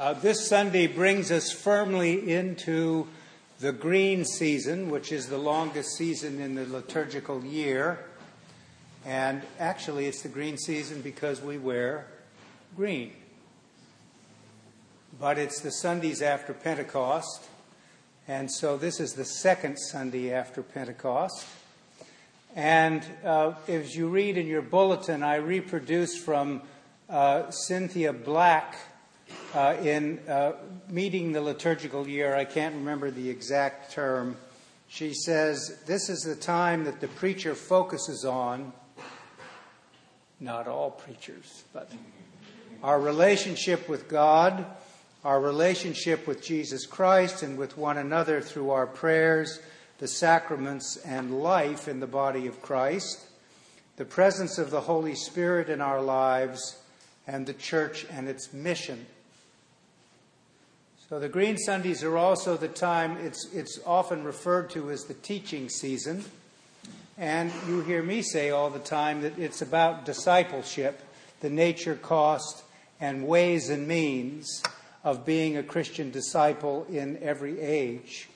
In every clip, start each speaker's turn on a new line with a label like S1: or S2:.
S1: Uh, this Sunday brings us firmly into the green season, which is the longest season in the liturgical year. And actually, it's the green season because we wear green. But it's the Sundays after Pentecost. And so this is the second Sunday after Pentecost. And uh, as you read in your bulletin, I reproduced from uh, Cynthia Black uh, in uh, meeting the liturgical year, I can't remember the exact term. She says, This is the time that the preacher focuses on, not all preachers, but our relationship with God, our relationship with Jesus Christ, and with one another through our prayers, the sacraments, and life in the body of Christ, the presence of the Holy Spirit in our lives, and the church and its mission. So the Green Sundays are also the time, it's, it's often referred to as the teaching season. And you hear me say all the time that it's about discipleship, the nature, cost, and ways and means of being a Christian disciple in every age.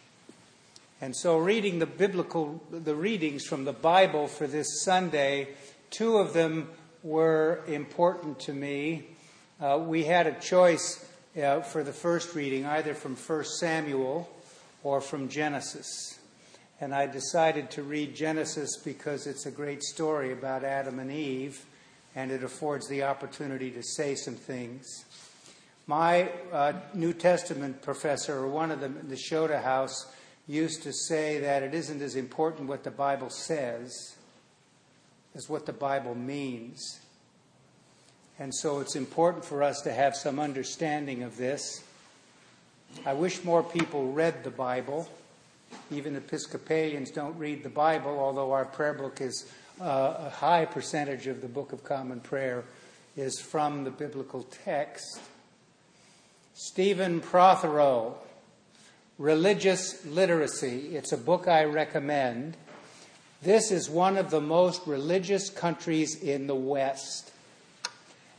S1: And so, reading the biblical, the readings from the Bible for this Sunday, two of them were important to me. Uh, we had a choice uh, for the first reading, either from 1 Samuel or from Genesis. And I decided to read Genesis because it's a great story about Adam and Eve, and it affords the opportunity to say some things. My uh, New Testament professor, or one of them in the Nashotah House, used to say that it isn't as important what the Bible says as what the Bible means. And so it's important for us to have some understanding of this. I wish more people read the Bible. Even Episcopalians don't read the Bible, although our prayer book is uh, a high percentage of the Book of Common Prayer is from the biblical text. Stephen Prothero, Religious Literacy. It's a book I recommend. This is one of the most religious countries in the West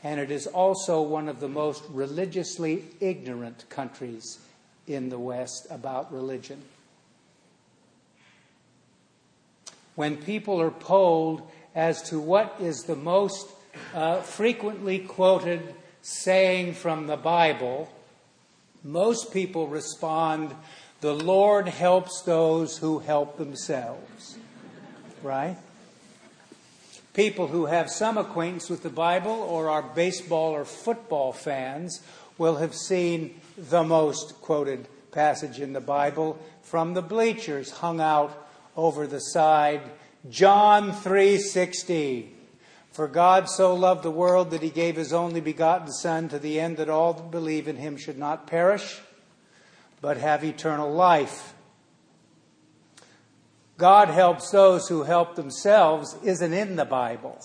S1: and it is also one of the most religiously ignorant countries in the West about religion. When people are polled as to what is the most uh, frequently quoted saying from the Bible, most people respond, The Lord helps those who help themselves. Right? People who have some acquaintance with the Bible or are baseball or football fans will have seen the most quoted passage in the Bible from the bleachers hung out over the side. John 3:16 For God so loved the world that he gave his only begotten son to the end that all that believe in him should not perish but have eternal life God helps those who help themselves isn't in the Bible.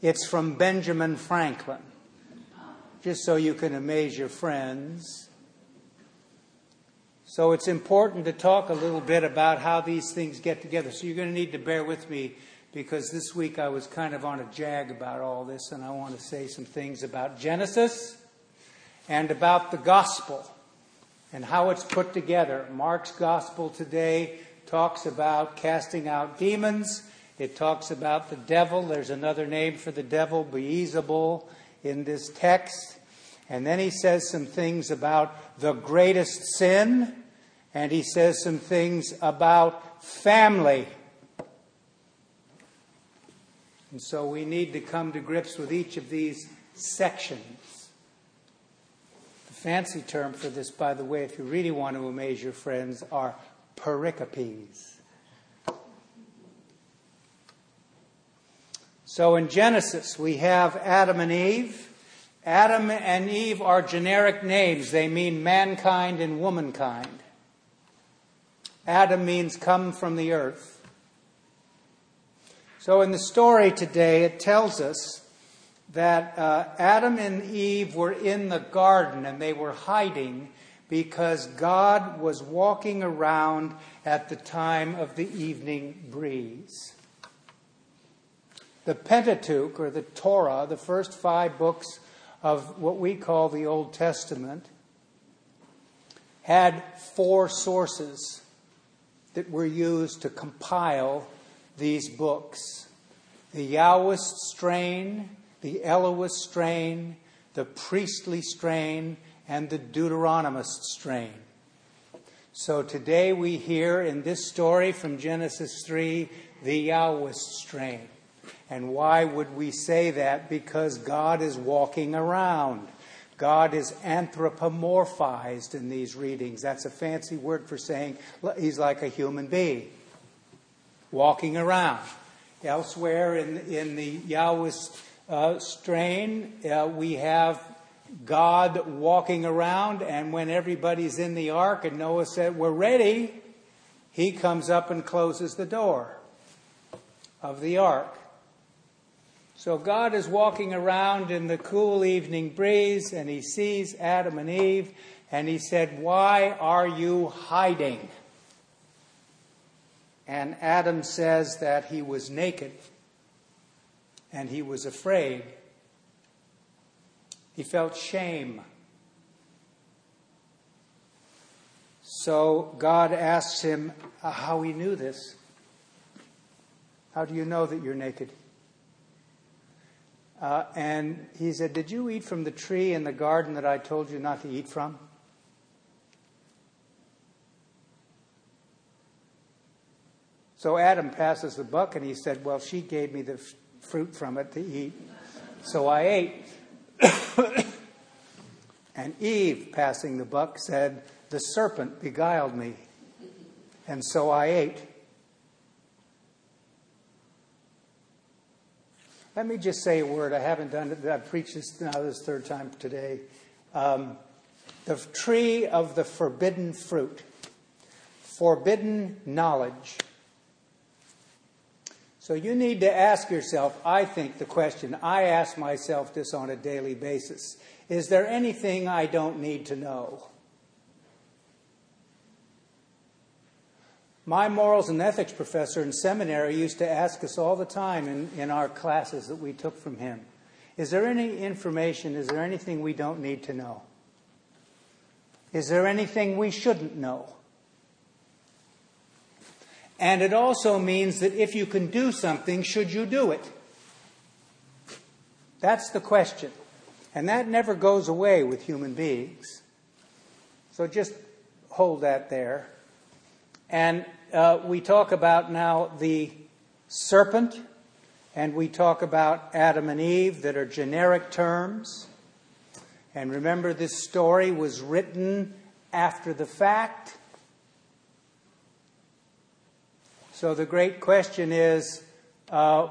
S1: It's from Benjamin Franklin. Just so you can amaze your friends. So it's important to talk a little bit about how these things get together. So you're going to need to bear with me because this week I was kind of on a jag about all this, and I want to say some things about Genesis and about the gospel and how it's put together. Mark's gospel today talks about casting out demons. It talks about the devil. There's another name for the devil, Beelzebul, in this text. And then he says some things about the greatest sin, and he says some things about family. And so we need to come to grips with each of these sections. The fancy term for this, by the way, if you really want to amaze your friends, are pericopes. So in Genesis, we have Adam and Eve. Adam and Eve are generic names, they mean mankind and womankind. Adam means come from the earth. So in the story today, it tells us that uh, Adam and Eve were in the garden and they were hiding because God was walking around at the time of the evening breeze. The Pentateuch, or the Torah, the first five books of what we call the Old Testament had four sources that were used to compile these books the Yahwist strain, the Elohist strain, the priestly strain, and the Deuteronomist strain. So today we hear in this story from Genesis 3 the Yahwist strain. And why would we say that? Because God is walking around. God is anthropomorphized in these readings. That's a fancy word for saying he's like a human being, walking around. Elsewhere in, in the Yahwist uh, strain, uh, we have God walking around, and when everybody's in the ark and Noah said, We're ready, he comes up and closes the door of the ark. So God is walking around in the cool evening breeze and he sees Adam and Eve and he said, Why are you hiding? And Adam says that he was naked and he was afraid. He felt shame. So God asks him how he knew this. How do you know that you're naked? Uh, and he said, Did you eat from the tree in the garden that I told you not to eat from? So Adam passes the buck and he said, Well, she gave me the f- fruit from it to eat. So I ate. and Eve, passing the buck, said, The serpent beguiled me. And so I ate. Let me just say a word. I haven't done it. I've preached this now this third time today. Um, the tree of the forbidden fruit, forbidden knowledge. So you need to ask yourself, I think, the question. I ask myself this on a daily basis Is there anything I don't need to know? My morals and ethics professor in seminary used to ask us all the time in, in our classes that we took from him Is there any information, is there anything we don't need to know? Is there anything we shouldn't know? And it also means that if you can do something, should you do it? That's the question. And that never goes away with human beings. So just hold that there. And uh, we talk about now the serpent, and we talk about Adam and Eve that are generic terms. And remember, this story was written after the fact. So the great question is uh,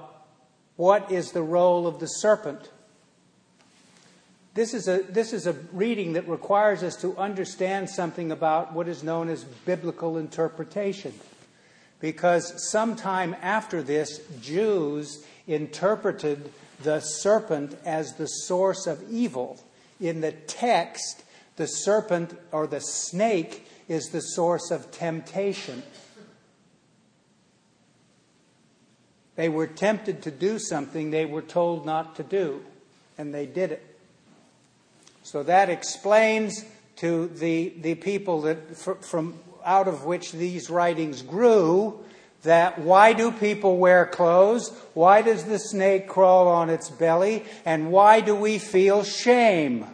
S1: what is the role of the serpent? This is, a, this is a reading that requires us to understand something about what is known as biblical interpretation. Because sometime after this, Jews interpreted the serpent as the source of evil. In the text, the serpent or the snake is the source of temptation. They were tempted to do something they were told not to do, and they did it. So that explains to the, the people that from out of which these writings grew that why do people wear clothes? Why does the snake crawl on its belly? And why do we feel shame?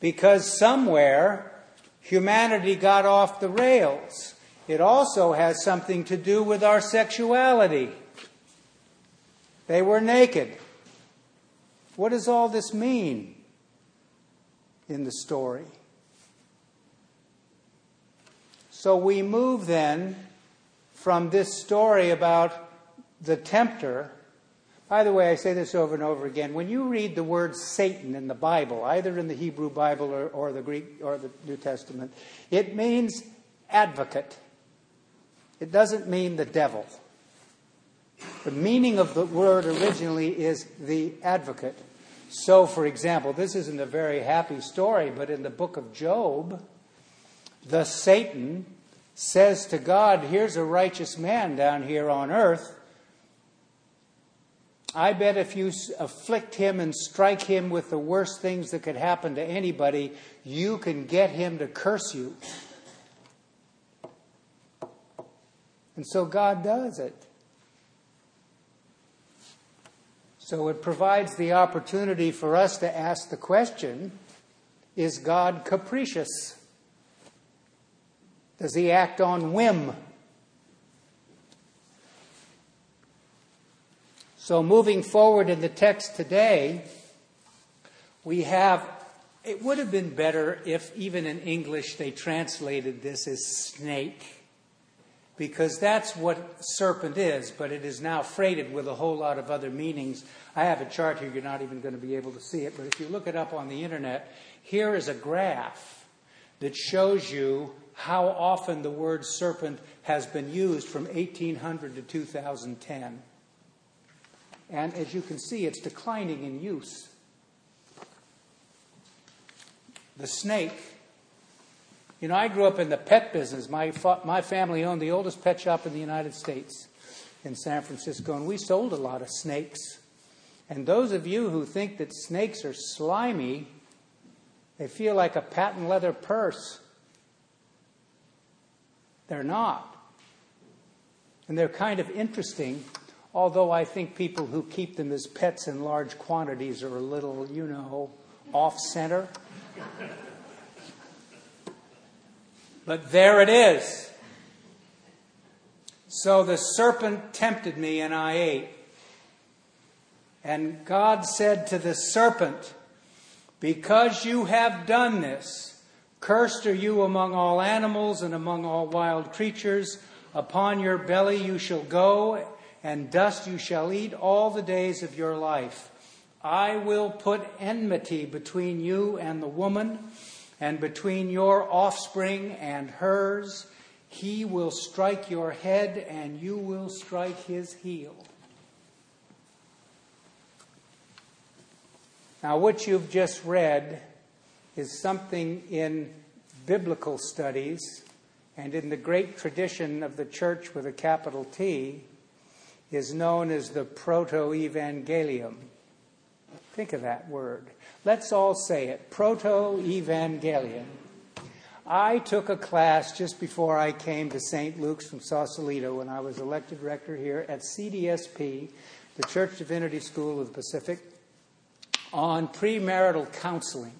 S1: Because somewhere humanity got off the rails. It also has something to do with our sexuality. They were naked. What does all this mean in the story? So we move then from this story about the tempter. By the way, I say this over and over again. When you read the word Satan in the Bible, either in the Hebrew Bible or, or the Greek or the New Testament, it means advocate. It doesn't mean the devil. The meaning of the word originally is the advocate. So, for example, this isn't a very happy story, but in the book of Job, the Satan says to God, Here's a righteous man down here on earth. I bet if you afflict him and strike him with the worst things that could happen to anybody, you can get him to curse you. And so God does it. So it provides the opportunity for us to ask the question is God capricious? Does he act on whim? So, moving forward in the text today, we have, it would have been better if even in English they translated this as snake, because that's what serpent is, but it is now freighted with a whole lot of other meanings. I have a chart here, you're not even going to be able to see it, but if you look it up on the internet, here is a graph that shows you how often the word serpent has been used from 1800 to 2010. And as you can see, it's declining in use. The snake. You know, I grew up in the pet business. My, my family owned the oldest pet shop in the United States in San Francisco, and we sold a lot of snakes. And those of you who think that snakes are slimy, they feel like a patent leather purse. They're not. And they're kind of interesting although I think people who keep them as pets in large quantities are a little, you know, off center. But there it is. So the serpent tempted me, and I ate. And God said to the serpent, Because you have done this, cursed are you among all animals and among all wild creatures. Upon your belly you shall go and dust you shall eat all the days of your life. I will put enmity between you and the woman, and between your offspring and hers. He will strike your head, and you will strike his heel. Now, what you've just read is something in biblical studies and in the great tradition of the church with a capital T is known as the proto evangelium. Think of that word. Let's all say it proto evangelium. I took a class just before I came to St. Luke's from Sausalito when I was elected rector here at CDSP, the Church Divinity School of the Pacific, on premarital counseling.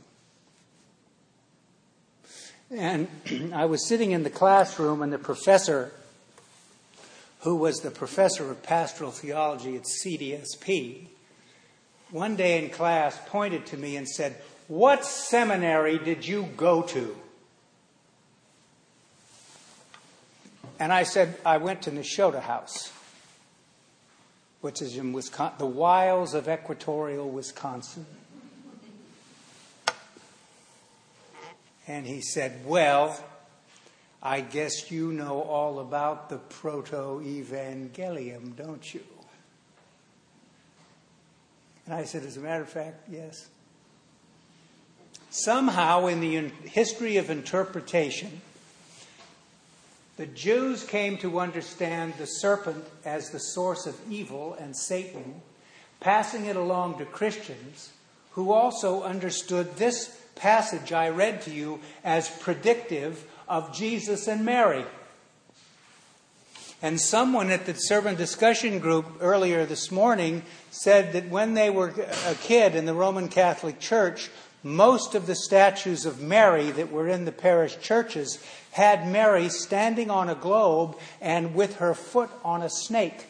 S1: And I was sitting in the classroom, and the professor who was the professor of pastoral theology at CDSP, one day in class pointed to me and said, What seminary did you go to? And I said, I went to Nashotah House, which is in Wisconsin, the wilds of equatorial Wisconsin. And he said, Well, I guess you know all about the proto evangelium, don't you? And I said, as a matter of fact, yes. Somehow, in the history of interpretation, the Jews came to understand the serpent as the source of evil and Satan, passing it along to Christians who also understood this passage I read to you as predictive of Jesus and Mary. And someone at the servant discussion group earlier this morning said that when they were a kid in the Roman Catholic Church, most of the statues of Mary that were in the parish churches had Mary standing on a globe and with her foot on a snake.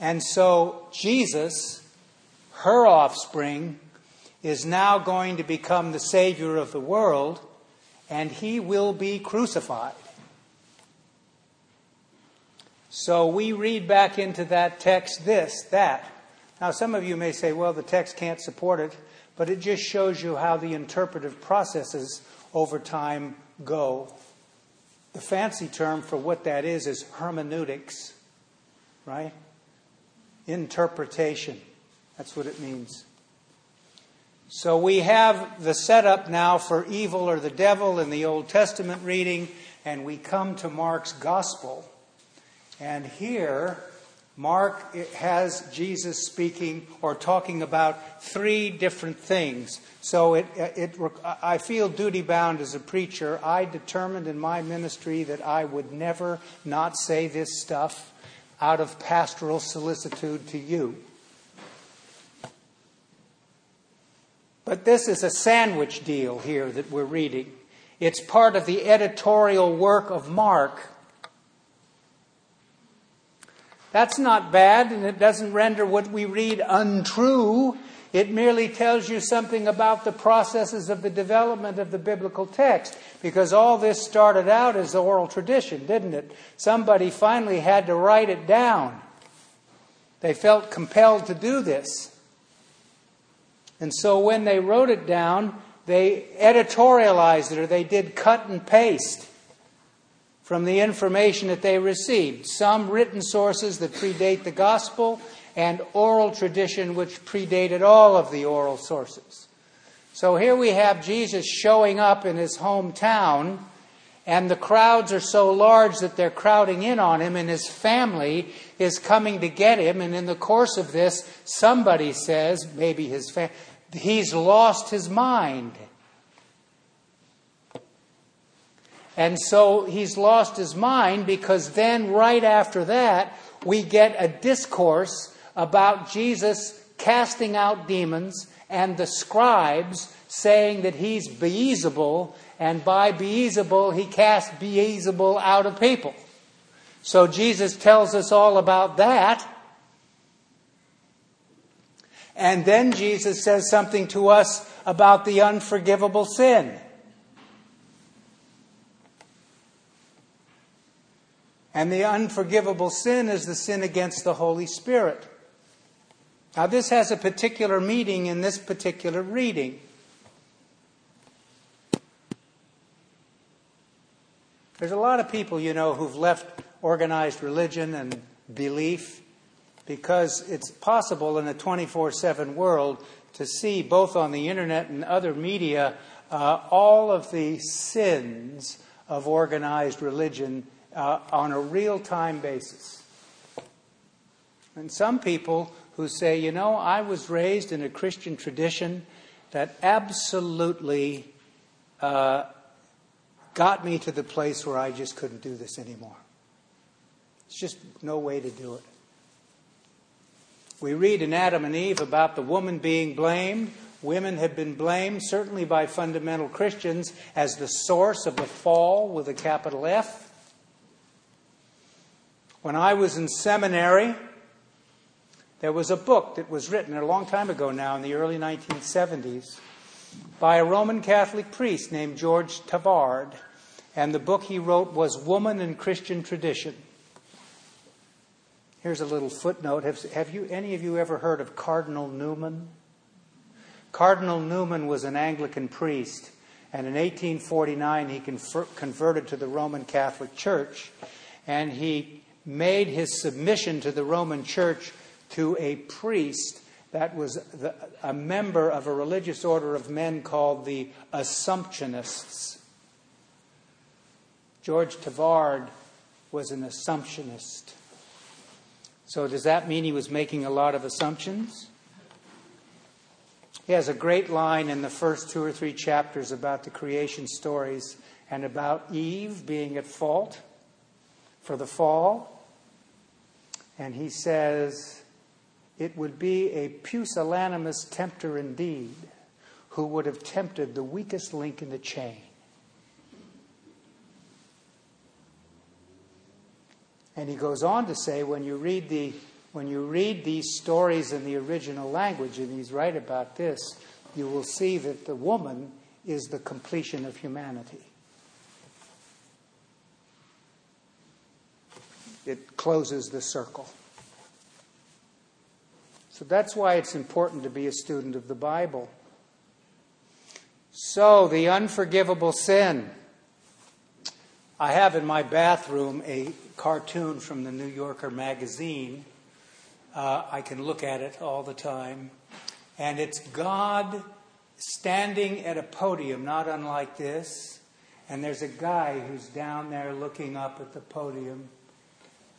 S1: And so Jesus her offspring, is now going to become the Savior of the world, and he will be crucified. So we read back into that text this, that. Now, some of you may say, well, the text can't support it, but it just shows you how the interpretive processes over time go. The fancy term for what that is is hermeneutics, right? Interpretation. That's what it means. So we have the setup now for evil or the devil in the Old Testament reading, and we come to Mark's gospel. And here, Mark has Jesus speaking or talking about three different things. So it, it, I feel duty bound as a preacher. I determined in my ministry that I would never not say this stuff out of pastoral solicitude to you. But this is a sandwich deal here that we're reading. It's part of the editorial work of Mark. That's not bad, and it doesn't render what we read untrue. It merely tells you something about the processes of the development of the biblical text, because all this started out as oral tradition, didn't it? Somebody finally had to write it down. They felt compelled to do this. And so when they wrote it down, they editorialized it or they did cut and paste from the information that they received. Some written sources that predate the gospel, and oral tradition which predated all of the oral sources. So here we have Jesus showing up in his hometown, and the crowds are so large that they're crowding in on him, and his family is coming to get him. And in the course of this, somebody says, maybe his family, he's lost his mind. And so he's lost his mind because then, right after that, we get a discourse about Jesus casting out demons and the scribes saying that he's Beelzebul, and by Beelzebul, he casts Beelzebul out of people. So Jesus tells us all about that. And then Jesus says something to us about the unforgivable sin. And the unforgivable sin is the sin against the Holy Spirit. Now, this has a particular meaning in this particular reading. There's a lot of people, you know, who've left organized religion and belief because it's possible in a 24 7 world to see, both on the internet and other media, uh, all of the sins of organized religion uh, on a real time basis. And some people who say, you know, I was raised in a Christian tradition that absolutely uh, got me to the place where I just couldn't do this anymore. It's just no way to do it. We read in Adam and Eve about the woman being blamed. Women have been blamed, certainly by fundamental Christians, as the source of the fall with a capital F. When I was in seminary, there was a book that was written a long time ago now, in the early 1970s, by a Roman Catholic priest named George Tavard. And the book he wrote was Woman and Christian Tradition. Here's a little footnote. Have, have you, any of you ever heard of Cardinal Newman? Cardinal Newman was an Anglican priest, and in 1849 he confer, converted to the Roman Catholic Church, and he made his submission to the Roman Church to a priest that was the, a member of a religious order of men called the Assumptionists. George Tavard was an Assumptionist. So, does that mean he was making a lot of assumptions? He has a great line in the first two or three chapters about the creation stories and about Eve being at fault for the fall. And he says, It would be a pusillanimous tempter indeed who would have tempted the weakest link in the chain. And he goes on to say, when you read the when you read these stories in the original language, and he's right about this, you will see that the woman is the completion of humanity. it closes the circle. So that's why it's important to be a student of the Bible. So, the unforgivable sin. I have in my bathroom a cartoon from the New Yorker magazine. Uh, I can look at it all the time. And it's God standing at a podium, not unlike this, And there's a guy who's down there looking up at the podium,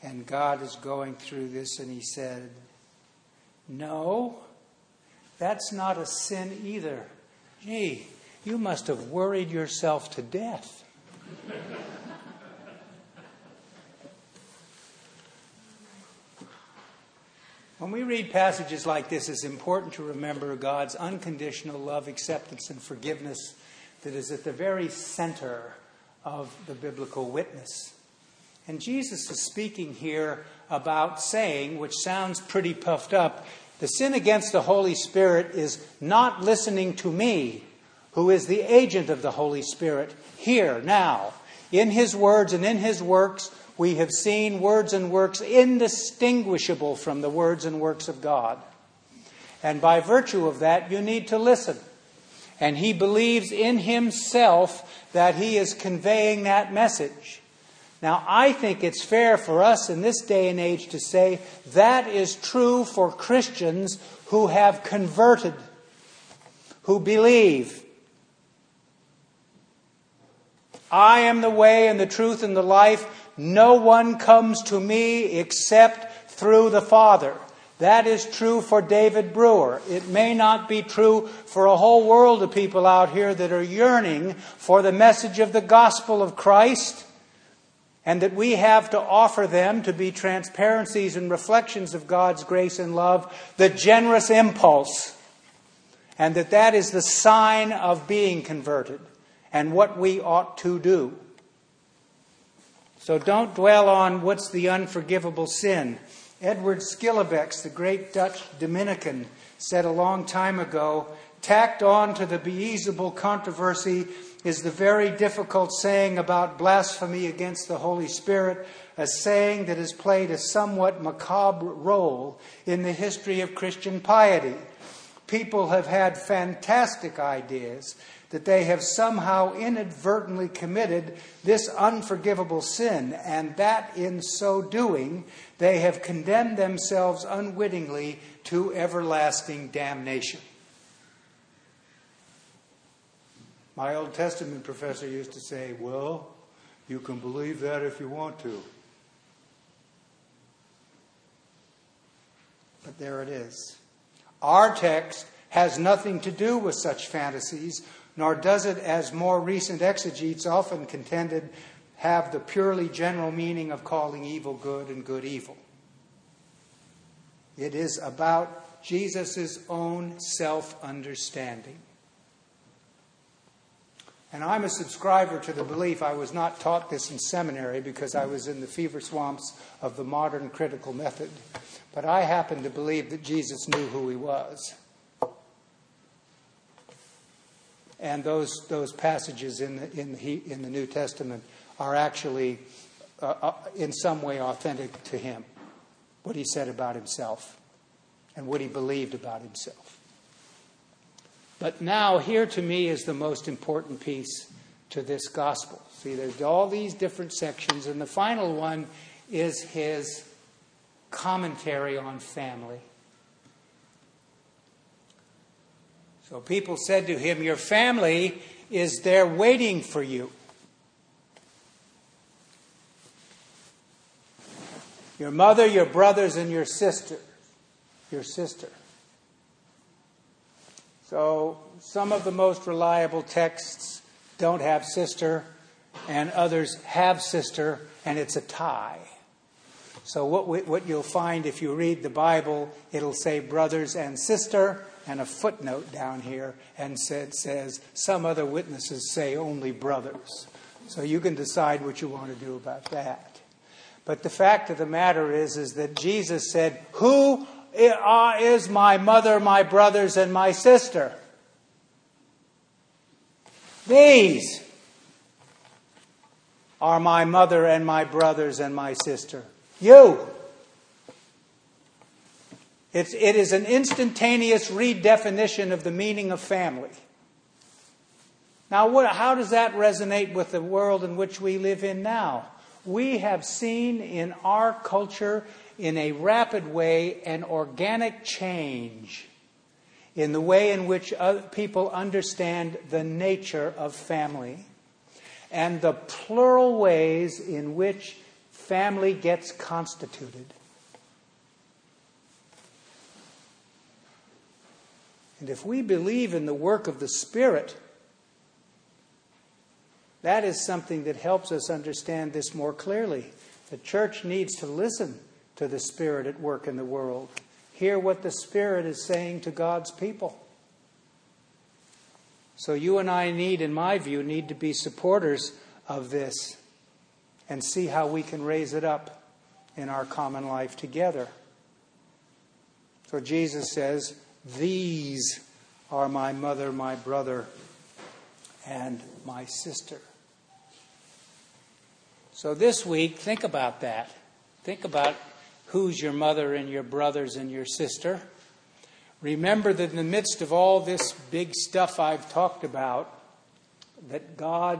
S1: and God is going through this, and he said, No, that's not a sin either. Gee, you must have worried yourself to death. When we read passages like this, it's important to remember God's unconditional love, acceptance, and forgiveness that is at the very center of the biblical witness. And Jesus is speaking here about saying, which sounds pretty puffed up, the sin against the Holy Spirit is not listening to me, who is the agent of the Holy Spirit, here, now. In his words and in his works, we have seen words and works indistinguishable from the words and works of God. And by virtue of that, you need to listen. And he believes in himself that he is conveying that message. Now, I think it's fair for us in this day and age to say that is true for Christians who have converted, who believe. I am the way and the truth and the life. No one comes to me except through the Father. That is true for David Breuer. It may not be true for a whole world of people out here that are yearning for the message of the gospel of Christ and that we have to offer them to be transparencies and reflections of God's grace and love, the generous impulse, and that that is the sign of being converted and what we ought to do. So don't dwell on what's the unforgivable sin. Edward Schillebeeckx, the great Dutch Dominican, said a long time ago tacked on to the Beelzebul controversy is the very difficult saying about blasphemy against the Holy Spirit, a saying that has played a somewhat macabre role in the history of Christian piety. People have had fantastic ideas that they have somehow inadvertently committed this unforgivable sin, and that in so doing, they have condemned themselves unwittingly to everlasting damnation. My Old Testament professor used to say, Well, you can believe that if you want to. But there it is. Our text has nothing to do with such fantasies, nor does it, as more recent exegetes often contended, have the purely general meaning of calling evil good and good evil. It is about Jesus' own self understanding. And I'm a subscriber to the belief, I was not taught this in seminary because I was in the fever swamps of the modern critical method, but I happen to believe that Jesus knew who he was. And those, those passages in the, in, the, in the New Testament are actually, uh, uh, in some way, authentic to him. What he said about himself and what he believed about himself. But now, here to me is the most important piece to this gospel. See, there's all these different sections, and the final one is his commentary on family. So people said to him, Your family is there waiting for you. Your mother, your brothers, and your sister. Your sister. So some of the most reliable texts don't have sister, and others have sister, and it's a tie. So what, we, what you'll find if you read the Bible, it'll say brothers and sister, and a footnote down here and said, says some other witnesses say only brothers. So you can decide what you want to do about that. But the fact of the matter is, is that Jesus said, Who eh, ah, is my mother, my brothers, and my sister? These are my mother and my brothers and my sister. You. It's, it is an instantaneous redefinition of the meaning of family. Now, what, how does that resonate with the world in which we live in now? We have seen in our culture, in a rapid way, an organic change in the way in which people understand the nature of family. and the plural ways in which family gets constituted. And if we believe in the work of the Spirit, that is something that helps us understand this more clearly. The church needs to listen to the Spirit at work in the world, hear what the Spirit is saying to God's people. So you and I need, in my view, need to be supporters of this and see how we can raise it up in our common life together. So Jesus says, These are my mother, my brother, and my sister. So this week, think about that. Think about who's your mother and your brothers and your sister. Remember that in the midst of all this big stuff I've talked about, that God,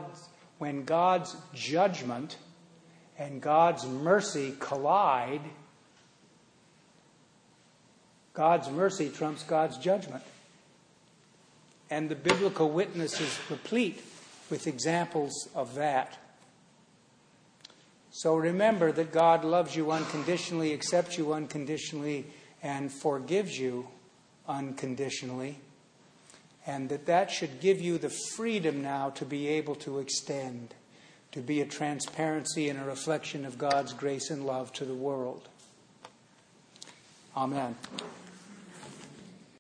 S1: when God's judgment and God's mercy collide, God's mercy trumps God's judgment. And the biblical witness is replete with examples of that. So remember that God loves you unconditionally, accepts you unconditionally, and forgives you unconditionally. And that that should give you the freedom now to be able to extend, to be a transparency and a reflection of God's grace and love to the world. Amen.